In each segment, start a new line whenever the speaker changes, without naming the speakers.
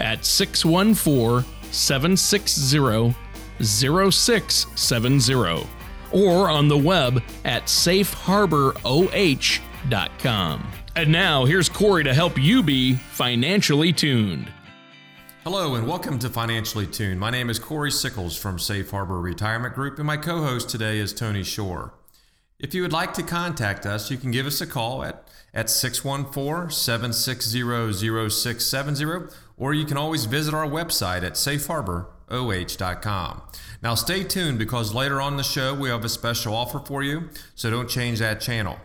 at 614 760 0670 or on the web at safeharboroh.com. And now, here's Corey to help you be financially tuned.
Hello, and welcome to Financially Tuned. My name is Corey Sickles from Safe Harbor Retirement Group, and my co host today is Tony Shore. If you would like to contact us, you can give us a call at, at 614 760 0670, or you can always visit our website at safeharboroh.com. Now, stay tuned because later on the show we have a special offer for you, so don't change that channel.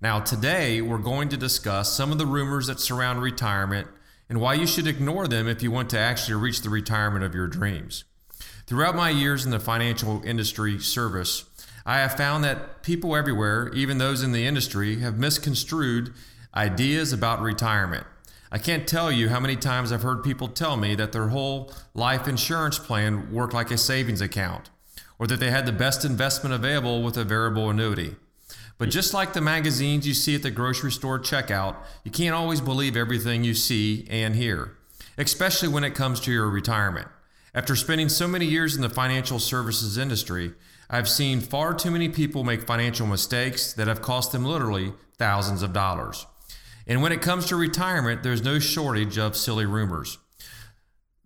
Now, today we're going to discuss some of the rumors that surround retirement and why you should ignore them if you want to actually reach the retirement of your dreams. Throughout my years in the financial industry service, I have found that people everywhere, even those in the industry, have misconstrued ideas about retirement. I can't tell you how many times I've heard people tell me that their whole life insurance plan worked like a savings account, or that they had the best investment available with a variable annuity. But hmm. just like the magazines you see at the grocery store checkout, you can't always believe everything you see and hear, especially when it comes to your retirement. After spending so many years in the financial services industry, I've seen far too many people make financial mistakes that have cost them literally thousands of dollars. And when it comes to retirement, there's no shortage of silly rumors.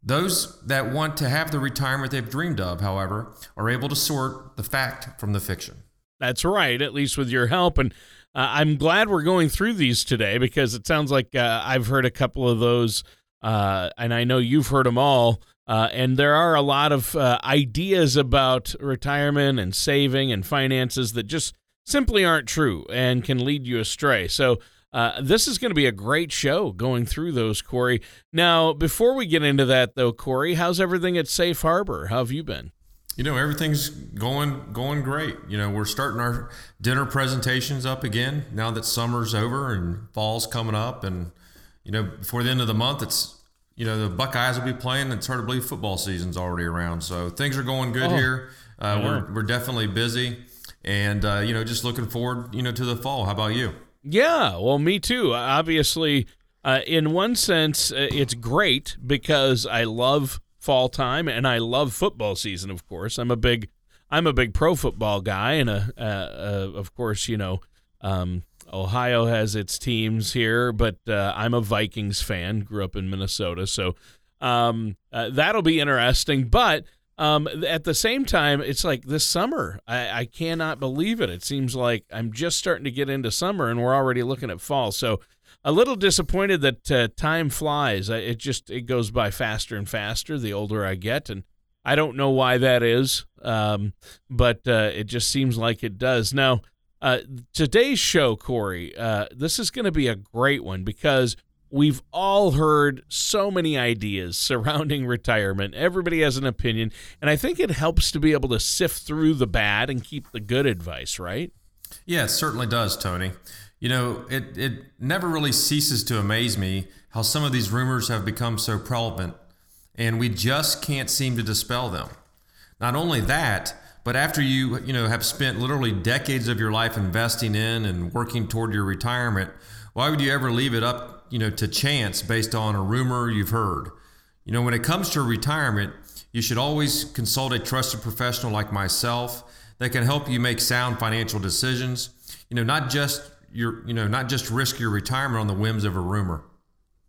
Those that want to have the retirement they've dreamed of, however, are able to sort the fact from the fiction.
That's right, at least with your help. And uh, I'm glad we're going through these today because it sounds like uh, I've heard a couple of those, uh, and I know you've heard them all. Uh, and there are a lot of uh, ideas about retirement and saving and finances that just simply aren't true and can lead you astray. So, uh, this is going to be a great show going through those, Corey. Now, before we get into that, though, Corey, how's everything at Safe Harbor? How have you been?
You know, everything's going going great. You know, we're starting our dinner presentations up again now that summer's over and fall's coming up, and you know, before the end of the month, it's you know the Buckeyes will be playing. It's hard to believe football season's already around. So things are going good oh, here. Uh, yeah. We're we're definitely busy, and uh, you know, just looking forward, you know, to the fall. How about you?
Yeah, well, me too. Obviously, uh, in one sense, uh, it's great because I love fall time, and I love football season. Of course, I'm a big I'm a big pro football guy, and a, uh, uh, of course, you know, um, Ohio has its teams here, but uh, I'm a Vikings fan. Grew up in Minnesota, so um, uh, that'll be interesting. But um, at the same time, it's like this summer. I, I cannot believe it. It seems like I'm just starting to get into summer, and we're already looking at fall. So a little disappointed that uh, time flies. It just it goes by faster and faster the older I get, and I don't know why that is, um, but uh, it just seems like it does. Now, uh, today's show, Corey, uh, this is going to be a great one because we've all heard so many ideas surrounding retirement. Everybody has an opinion, and I think it helps to be able to sift through the bad and keep the good advice, right?
Yeah, it certainly does, Tony. You know, it, it never really ceases to amaze me how some of these rumors have become so prevalent, and we just can't seem to dispel them. Not only that, but after you, you know, have spent literally decades of your life investing in and working toward your retirement, why would you ever leave it up, you know, to chance based on a rumor you've heard? You know, when it comes to retirement, you should always consult a trusted professional like myself that can help you make sound financial decisions. You know, not just your you know not just risk your retirement on the whims of a rumor.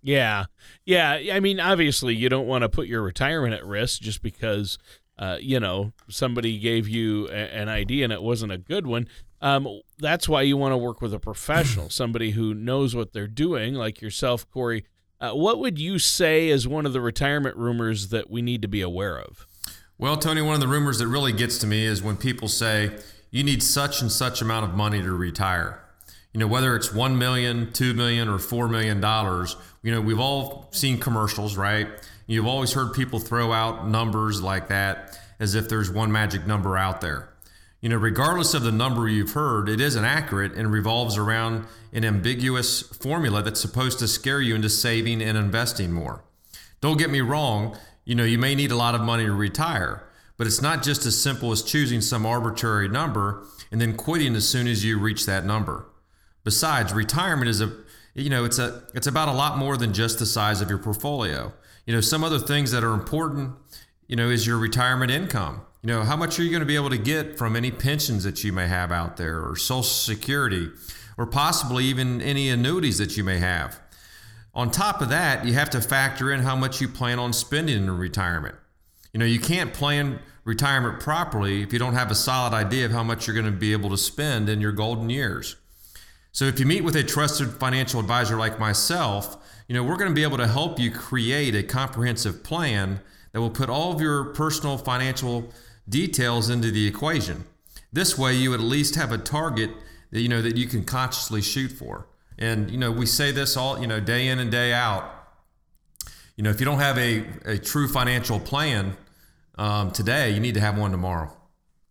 Yeah, yeah. I mean, obviously, you don't want to put your retirement at risk just because uh, you know, somebody gave you a, an idea and it wasn't a good one. Um, that's why you want to work with a professional, somebody who knows what they're doing, like yourself, Corey. Uh, what would you say is one of the retirement rumors that we need to be aware of?
Well, Tony, one of the rumors that really gets to me is when people say you need such and such amount of money to retire. You know, whether it's one million, two million, or four million dollars. You know, we've all seen commercials, right? You've always heard people throw out numbers like that as if there's one magic number out there. You know, regardless of the number you've heard, it isn't accurate and revolves around an ambiguous formula that's supposed to scare you into saving and investing more. Don't get me wrong, you know, you may need a lot of money to retire, but it's not just as simple as choosing some arbitrary number and then quitting as soon as you reach that number. Besides, retirement is a you know, it's a it's about a lot more than just the size of your portfolio. You know, some other things that are important, you know, is your retirement income. You know, how much are you going to be able to get from any pensions that you may have out there or social security or possibly even any annuities that you may have. On top of that, you have to factor in how much you plan on spending in retirement. You know, you can't plan retirement properly if you don't have a solid idea of how much you're going to be able to spend in your golden years. So if you meet with a trusted financial advisor like myself, you know, we're going to be able to help you create a comprehensive plan that will put all of your personal financial details into the equation. This way you at least have a target that you know that you can consciously shoot for. And you know, we say this all, you know, day in and day out. You know, if you don't have a, a true financial plan um, today, you need to have one tomorrow.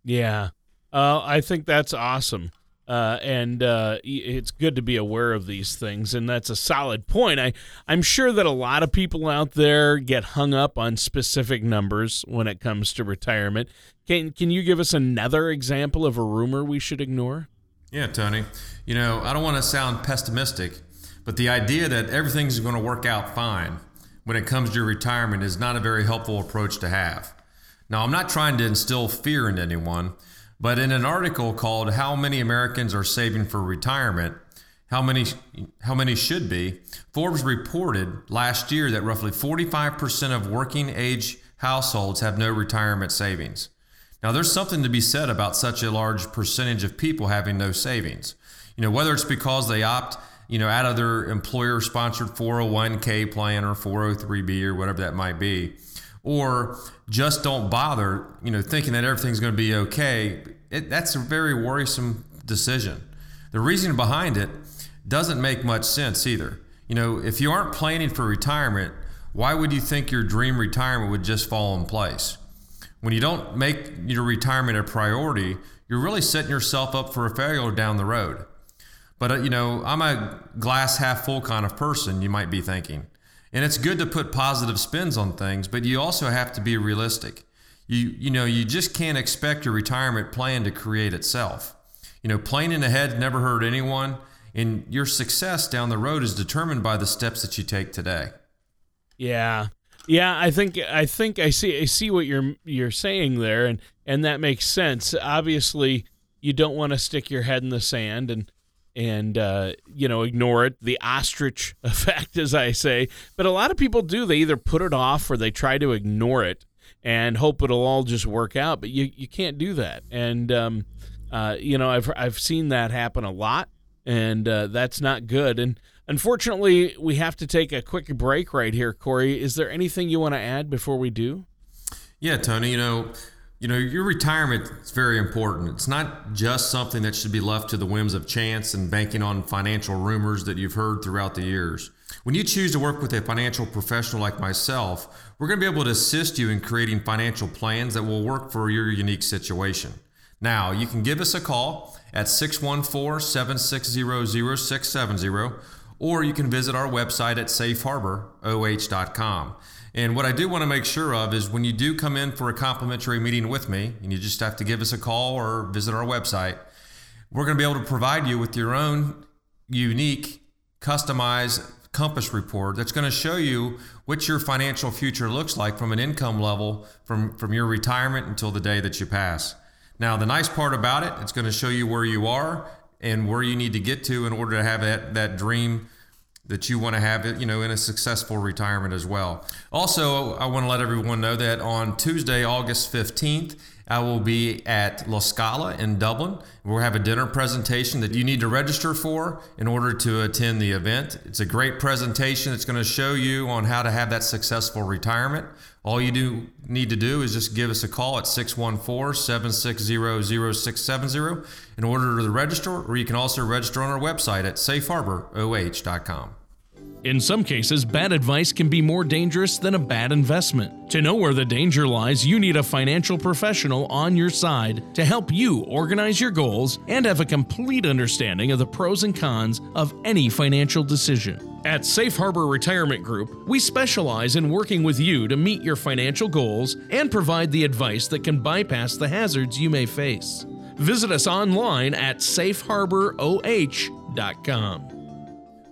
Yeah. Uh, I think that's awesome. Uh, and uh, it's good to be aware of these things, and that's a solid point. I I'm sure that a lot of people out there get hung up on specific numbers when it comes to retirement. Can can you give us another example of a rumor we should ignore?
Yeah, Tony. You know, I don't want to sound pessimistic, but the idea that everything's going to work out fine when it comes to your retirement is not a very helpful approach to have. Now, I'm not trying to instill fear in anyone. But in an article called How Many Americans Are Saving for Retirement, how many how many should be, Forbes reported last year that roughly 45% of working age households have no retirement savings. Now there's something to be said about such a large percentage of people having no savings. You know, whether it's because they opt, you know, out of their employer sponsored 401k plan or 403b or whatever that might be or just don't bother, you know, thinking that everything's going to be okay, it, that's a very worrisome decision. The reason behind it doesn't make much sense either. You know, if you aren't planning for retirement, why would you think your dream retirement would just fall in place? When you don't make your retirement a priority, you're really setting yourself up for a failure down the road. But, uh, you know, I'm a glass half full kind of person, you might be thinking. And it's good to put positive spins on things, but you also have to be realistic. You you know, you just can't expect your retirement plan to create itself. You know, planning ahead never hurt anyone, and your success down the road is determined by the steps that you take today.
Yeah. Yeah, I think I think I see I see what you're you're saying there and and that makes sense. Obviously, you don't want to stick your head in the sand and and uh, you know ignore it. The ostrich effect as i say. But a lot of people do. They either put it off or they try to ignore it and hope it'll all just work out. But you, you can't do that. And um, uh, you know I've, I've seen that happen a lot and uh, that's not good. And unfortunately we have to take a quick break right here corey. Is there anything you want to add before we do?
Yeah tony you know you know, your retirement is very important. It's not just something that should be left to the whims of chance and banking on financial rumors that you've heard throughout the years. When you choose to work with a financial professional like myself, we're going to be able to assist you in creating financial plans that will work for your unique situation. Now, you can give us a call at 614 760 0670, or you can visit our website at safeharboroh.com. And what I do want to make sure of is when you do come in for a complimentary meeting with me, and you just have to give us a call or visit our website, we're going to be able to provide you with your own unique, customized compass report that's going to show you what your financial future looks like from an income level from, from your retirement until the day that you pass. Now, the nice part about it, it's going to show you where you are and where you need to get to in order to have that, that dream that you want to have it, you know, in a successful retirement as well. Also, I want to let everyone know that on Tuesday, August 15th, I will be at La Scala in Dublin. We'll have a dinner presentation that you need to register for in order to attend the event. It's a great presentation. It's going to show you on how to have that successful retirement. All you do need to do is just give us a call at 614-760-0670 in order to register, or you can also register on our website at safeharboroh.com.
In some cases, bad advice can be more dangerous than a bad investment. To know where the danger lies, you need a financial professional on your side to help you organize your goals and have a complete understanding of the pros and cons of any financial decision. At Safe Harbor Retirement Group, we specialize in working with you to meet your financial goals and provide the advice that can bypass the hazards you may face. Visit us online at safeharboroh.com.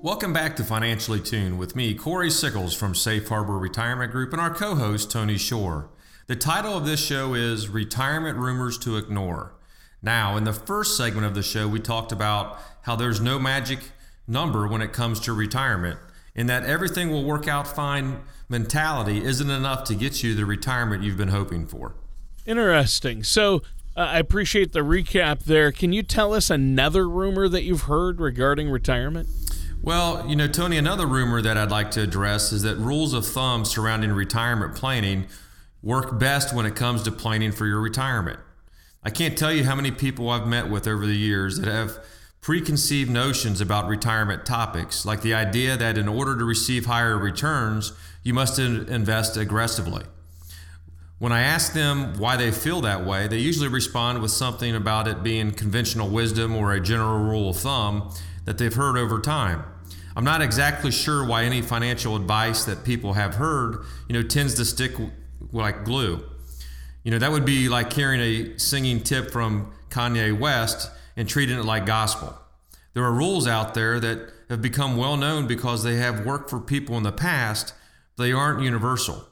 Welcome back to Financially Tuned with me, Corey Sickles from Safe Harbor Retirement Group, and our co host, Tony Shore. The title of this show is Retirement Rumors to Ignore. Now, in the first segment of the show, we talked about how there's no magic number when it comes to retirement, and that everything will work out fine mentality isn't enough to get you the retirement you've been hoping for.
Interesting. So, uh, I appreciate the recap there. Can you tell us another rumor that you've heard regarding retirement?
Well, you know, Tony, another rumor that I'd like to address is that rules of thumb surrounding retirement planning work best when it comes to planning for your retirement. I can't tell you how many people I've met with over the years that have preconceived notions about retirement topics, like the idea that in order to receive higher returns, you must invest aggressively. When I ask them why they feel that way, they usually respond with something about it being conventional wisdom or a general rule of thumb that they've heard over time. I'm not exactly sure why any financial advice that people have heard, you know, tends to stick like glue. You know, that would be like hearing a singing tip from Kanye West and treating it like gospel. There are rules out there that have become well known because they have worked for people in the past, they aren't universal.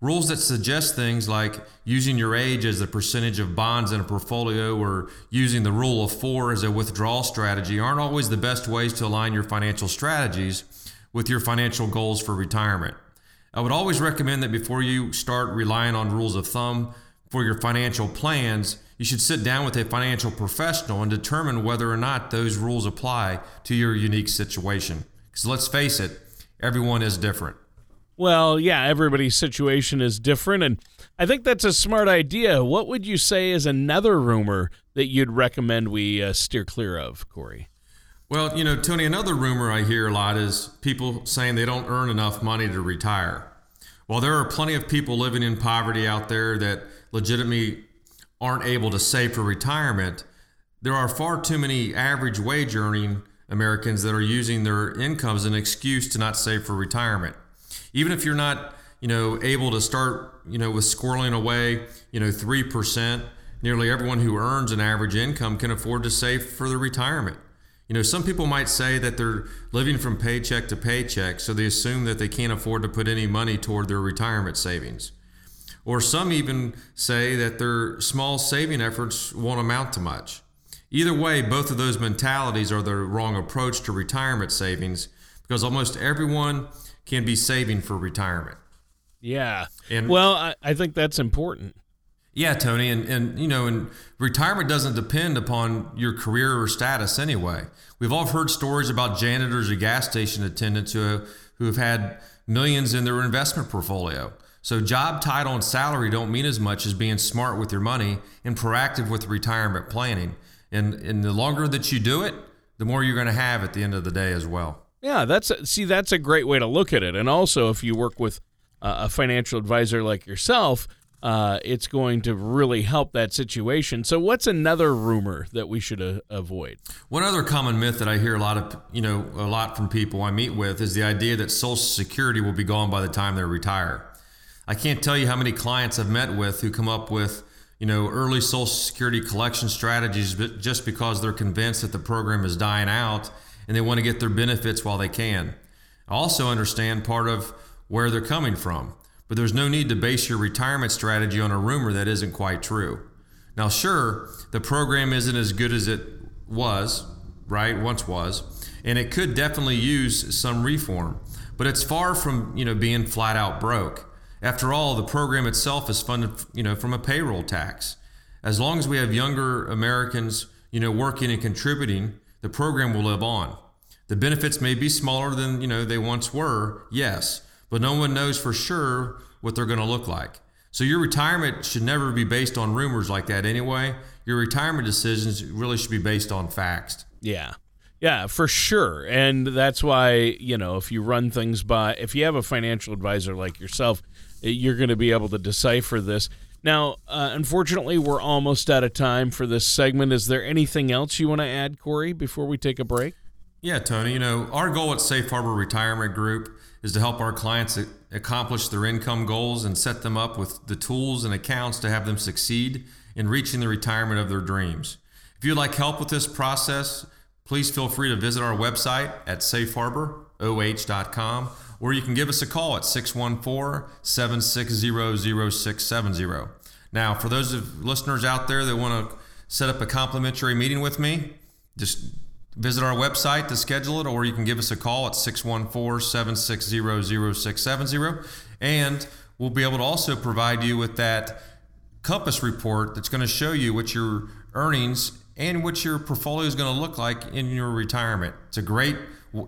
Rules that suggest things like using your age as a percentage of bonds in a portfolio or using the rule of four as a withdrawal strategy aren't always the best ways to align your financial strategies with your financial goals for retirement. I would always recommend that before you start relying on rules of thumb for your financial plans, you should sit down with a financial professional and determine whether or not those rules apply to your unique situation. Because let's face it, everyone is different.
Well, yeah, everybody's situation is different. And I think that's a smart idea. What would you say is another rumor that you'd recommend we uh, steer clear of, Corey?
Well, you know, Tony, another rumor I hear a lot is people saying they don't earn enough money to retire. While there are plenty of people living in poverty out there that legitimately aren't able to save for retirement, there are far too many average wage earning Americans that are using their income as an excuse to not save for retirement even if you're not, you know, able to start, you know, with squirreling away, you know, 3%, nearly everyone who earns an average income can afford to save for their retirement. You know, some people might say that they're living from paycheck to paycheck, so they assume that they can't afford to put any money toward their retirement savings. Or some even say that their small saving efforts won't amount to much. Either way, both of those mentalities are the wrong approach to retirement savings because almost everyone can be saving for retirement.
Yeah. And well, I, I think that's important.
Yeah, Tony, and and you know, and retirement doesn't depend upon your career or status anyway. We've all heard stories about janitors or gas station attendants who have, who have had millions in their investment portfolio. So job title and salary don't mean as much as being smart with your money and proactive with retirement planning. And and the longer that you do it, the more you're going to have at the end of the day as well.
Yeah, that's a, see that's a great way to look at it. And also, if you work with uh, a financial advisor like yourself, uh, it's going to really help that situation. So, what's another rumor that we should uh, avoid?
One other common myth that I hear a lot of, you know, a lot from people I meet with is the idea that Social Security will be gone by the time they retire. I can't tell you how many clients I've met with who come up with, you know, early Social Security collection strategies just because they're convinced that the program is dying out and they want to get their benefits while they can. I also understand part of where they're coming from, but there's no need to base your retirement strategy on a rumor that isn't quite true. Now, sure, the program isn't as good as it was, right? Once was, and it could definitely use some reform, but it's far from you know being flat out broke. After all, the program itself is funded you know from a payroll tax. As long as we have younger Americans you know working and contributing, the program will live on. The benefits may be smaller than you know they once were, yes, but no one knows for sure what they're going to look like. So your retirement should never be based on rumors like that anyway. Your retirement decisions really should be based on facts.
Yeah. Yeah, for sure. And that's why, you know, if you run things by, if you have a financial advisor like yourself, eh, you're going to be able to decipher this. Now, uh, unfortunately, we're almost out of time for this segment. Is there anything else you want to add, Corey, before we take a break?
Yeah, Tony. You know, our goal at Safe Harbor Retirement Group is to help our clients accomplish their income goals and set them up with the tools and accounts to have them succeed in reaching the retirement of their dreams. If you'd like help with this process, please feel free to visit our website at safeharboroh.com or you can give us a call at 614 760 0670. Now, for those of listeners out there that want to set up a complimentary meeting with me, just visit our website to schedule it, or you can give us a call at 614 760 0670. And we'll be able to also provide you with that compass report that's going to show you what your earnings and what your portfolio is going to look like in your retirement. It's a great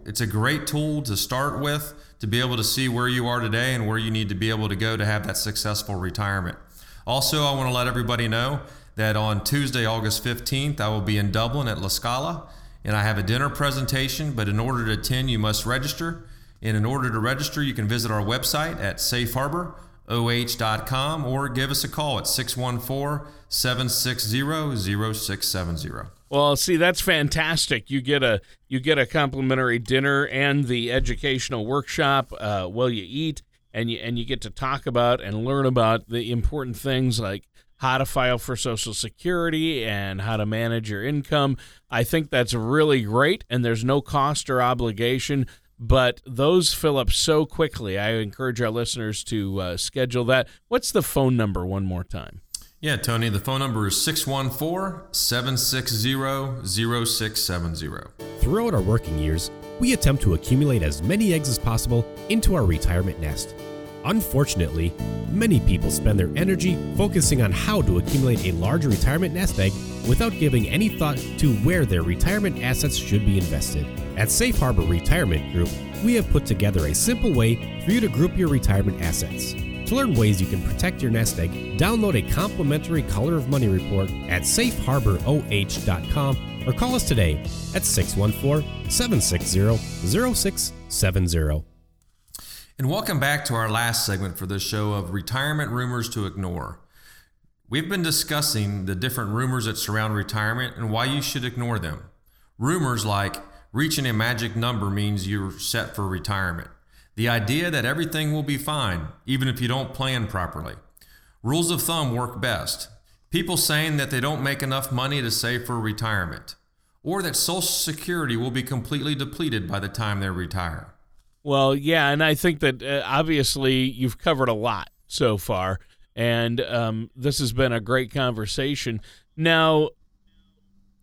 it's a great tool to start with to be able to see where you are today and where you need to be able to go to have that successful retirement. Also, I want to let everybody know that on Tuesday, August 15th, I will be in Dublin at La Scala and I have a dinner presentation, but in order to attend, you must register. And in order to register, you can visit our website at safeharboroh.com or give us a call at 614 760 0670.
Well, see, that's fantastic. You get a you get a complimentary dinner and the educational workshop uh, while you eat, and you and you get to talk about and learn about the important things like how to file for Social Security and how to manage your income. I think that's really great, and there's no cost or obligation. But those fill up so quickly. I encourage our listeners to uh, schedule that. What's the phone number one more time?
Yeah, Tony, the phone number is 614 760 0670.
Throughout our working years, we attempt to accumulate as many eggs as possible into our retirement nest. Unfortunately, many people spend their energy focusing on how to accumulate a large retirement nest egg without giving any thought to where their retirement assets should be invested. At Safe Harbor Retirement Group, we have put together a simple way for you to group your retirement assets. To learn ways you can protect your nest egg, download a complimentary Color of Money report at safeharboroh.com or call us today at 614 760 0670.
And welcome back to our last segment for this show of retirement rumors to ignore. We've been discussing the different rumors that surround retirement and why you should ignore them. Rumors like reaching a magic number means you're set for retirement the idea that everything will be fine, even if you don't plan properly. Rules of thumb work best. People saying that they don't make enough money to save for retirement, or that Social Security will be completely depleted by the time they retire.
Well, yeah, and I think that uh, obviously you've covered a lot so far, and um, this has been a great conversation. Now,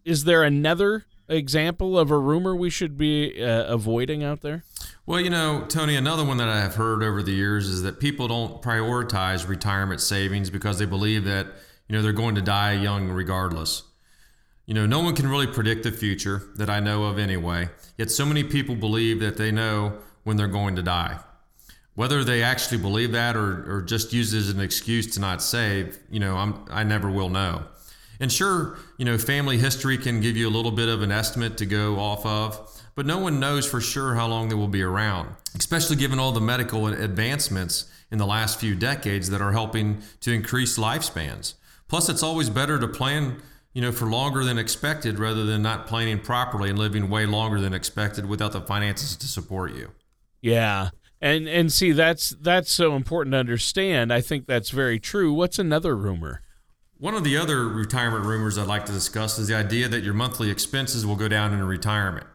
is there another example of a rumor we should be uh, avoiding out there?
Well, you know, Tony, another one that I have heard over the years is that people don't prioritize retirement savings because they believe that, you know, they're going to die young regardless. You know, no one can really predict the future that I know of anyway, yet so many people believe that they know when they're going to die. Whether they actually believe that or, or just use it as an excuse to not save, you know, I'm, I never will know. And sure, you know, family history can give you a little bit of an estimate to go off of but no one knows for sure how long they will be around, especially given all the medical advancements in the last few decades that are helping to increase lifespans. Plus, it's always better to plan, you know, for longer than expected rather than not planning properly and living way longer than expected without the finances to support you.
Yeah. And and see that's that's so important to understand. I think that's very true. What's another rumor?
One of the other retirement rumors I'd like to discuss is the idea that your monthly expenses will go down in retirement.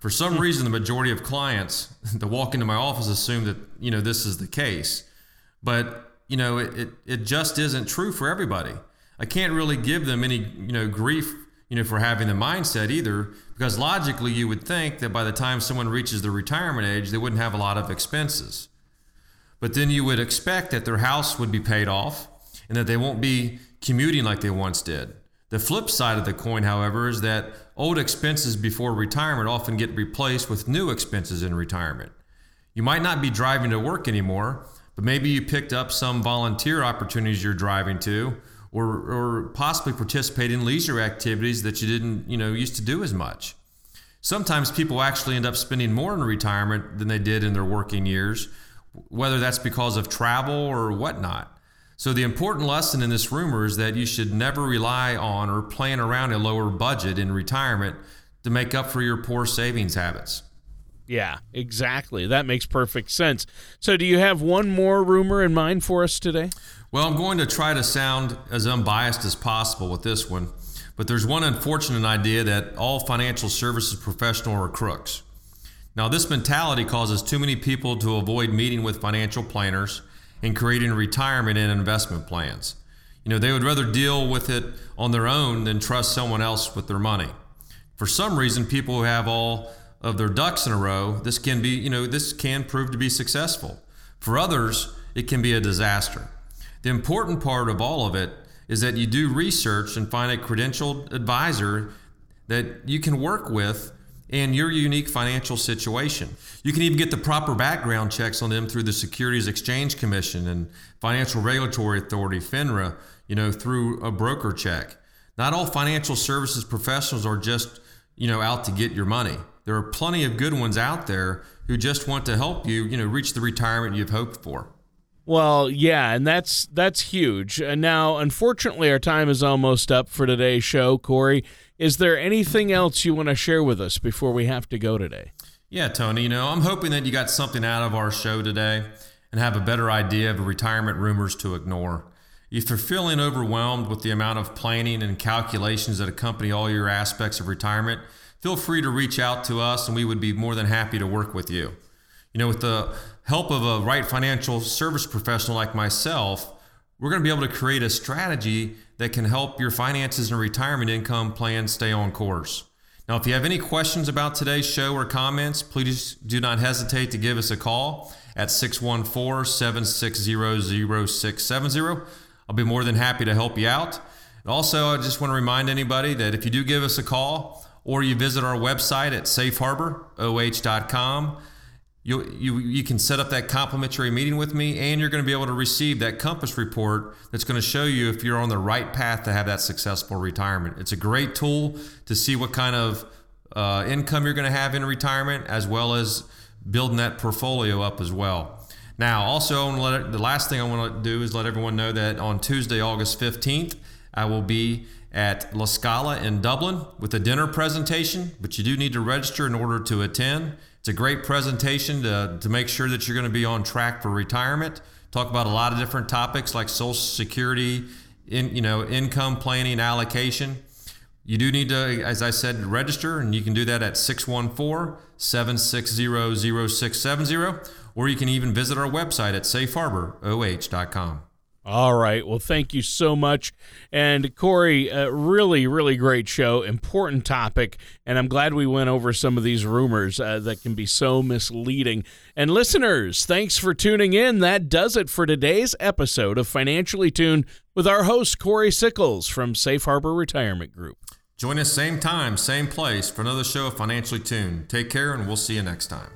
For some hmm. reason, the majority of clients that walk into my office assume that you know this is the case, but you know it, it, it just isn't true for everybody. I can't really give them any you know grief you know, for having the mindset either, because logically you would think that by the time someone reaches the retirement age, they wouldn't have a lot of expenses. But then you would expect that their house would be paid off and that they won't be commuting like they once did. The flip side of the coin, however, is that old expenses before retirement often get replaced with new expenses in retirement. You might not be driving to work anymore, but maybe you picked up some volunteer opportunities you're driving to, or, or possibly participate in leisure activities that you didn't, you know, used to do as much. Sometimes people actually end up spending more in retirement than they did in their working years, whether that's because of travel or whatnot. So, the important lesson in this rumor is that you should never rely on or plan around a lower budget in retirement to make up for your poor savings habits.
Yeah, exactly. That makes perfect sense. So, do you have one more rumor in mind for us today?
Well, I'm going to try to sound as unbiased as possible with this one, but there's one unfortunate idea that all financial services professionals are crooks. Now, this mentality causes too many people to avoid meeting with financial planners and creating retirement and investment plans. You know, they would rather deal with it on their own than trust someone else with their money. For some reason, people who have all of their ducks in a row, this can be, you know, this can prove to be successful. For others, it can be a disaster. The important part of all of it is that you do research and find a credentialed advisor that you can work with in your unique financial situation. You can even get the proper background checks on them through the Securities Exchange Commission and Financial Regulatory Authority, FINRA, you know, through a broker check. Not all financial services professionals are just, you know, out to get your money. There are plenty of good ones out there who just want to help you, you know, reach the retirement you've hoped for.
Well, yeah, and that's that's huge. And now, unfortunately, our time is almost up for today's show. Corey, is there anything else you want to share with us before we have to go today?
Yeah, Tony. You know, I'm hoping that you got something out of our show today and have a better idea of retirement rumors to ignore. If you're feeling overwhelmed with the amount of planning and calculations that accompany all your aspects of retirement, feel free to reach out to us and we would be more than happy to work with you. You know, with the help of a right financial service professional like myself, we're going to be able to create a strategy that can help your finances and retirement income plan stay on course. Now, if you have any questions about today's show or comments, please do not hesitate to give us a call at 614 760 0670. I'll be more than happy to help you out. Also, I just want to remind anybody that if you do give us a call or you visit our website at safeharboroh.com, you, you, you can set up that complimentary meeting with me and you're going to be able to receive that compass report that's going to show you if you're on the right path to have that successful retirement it's a great tool to see what kind of uh, income you're going to have in retirement as well as building that portfolio up as well now also it, the last thing i want to do is let everyone know that on tuesday august 15th i will be at La Scala in Dublin with a dinner presentation, but you do need to register in order to attend. It's a great presentation to, to make sure that you're going to be on track for retirement. Talk about a lot of different topics like Social Security, in, you know, income planning, allocation. You do need to, as I said, register, and you can do that at 614 760 0670, or you can even visit our website at safeharboroh.com.
All right. Well, thank you so much. And Corey, uh, really, really great show. Important topic. And I'm glad we went over some of these rumors uh, that can be so misleading. And listeners, thanks for tuning in. That does it for today's episode of Financially Tuned with our host, Corey Sickles from Safe Harbor Retirement Group.
Join us same time, same place for another show of Financially Tuned. Take care, and we'll see you next time.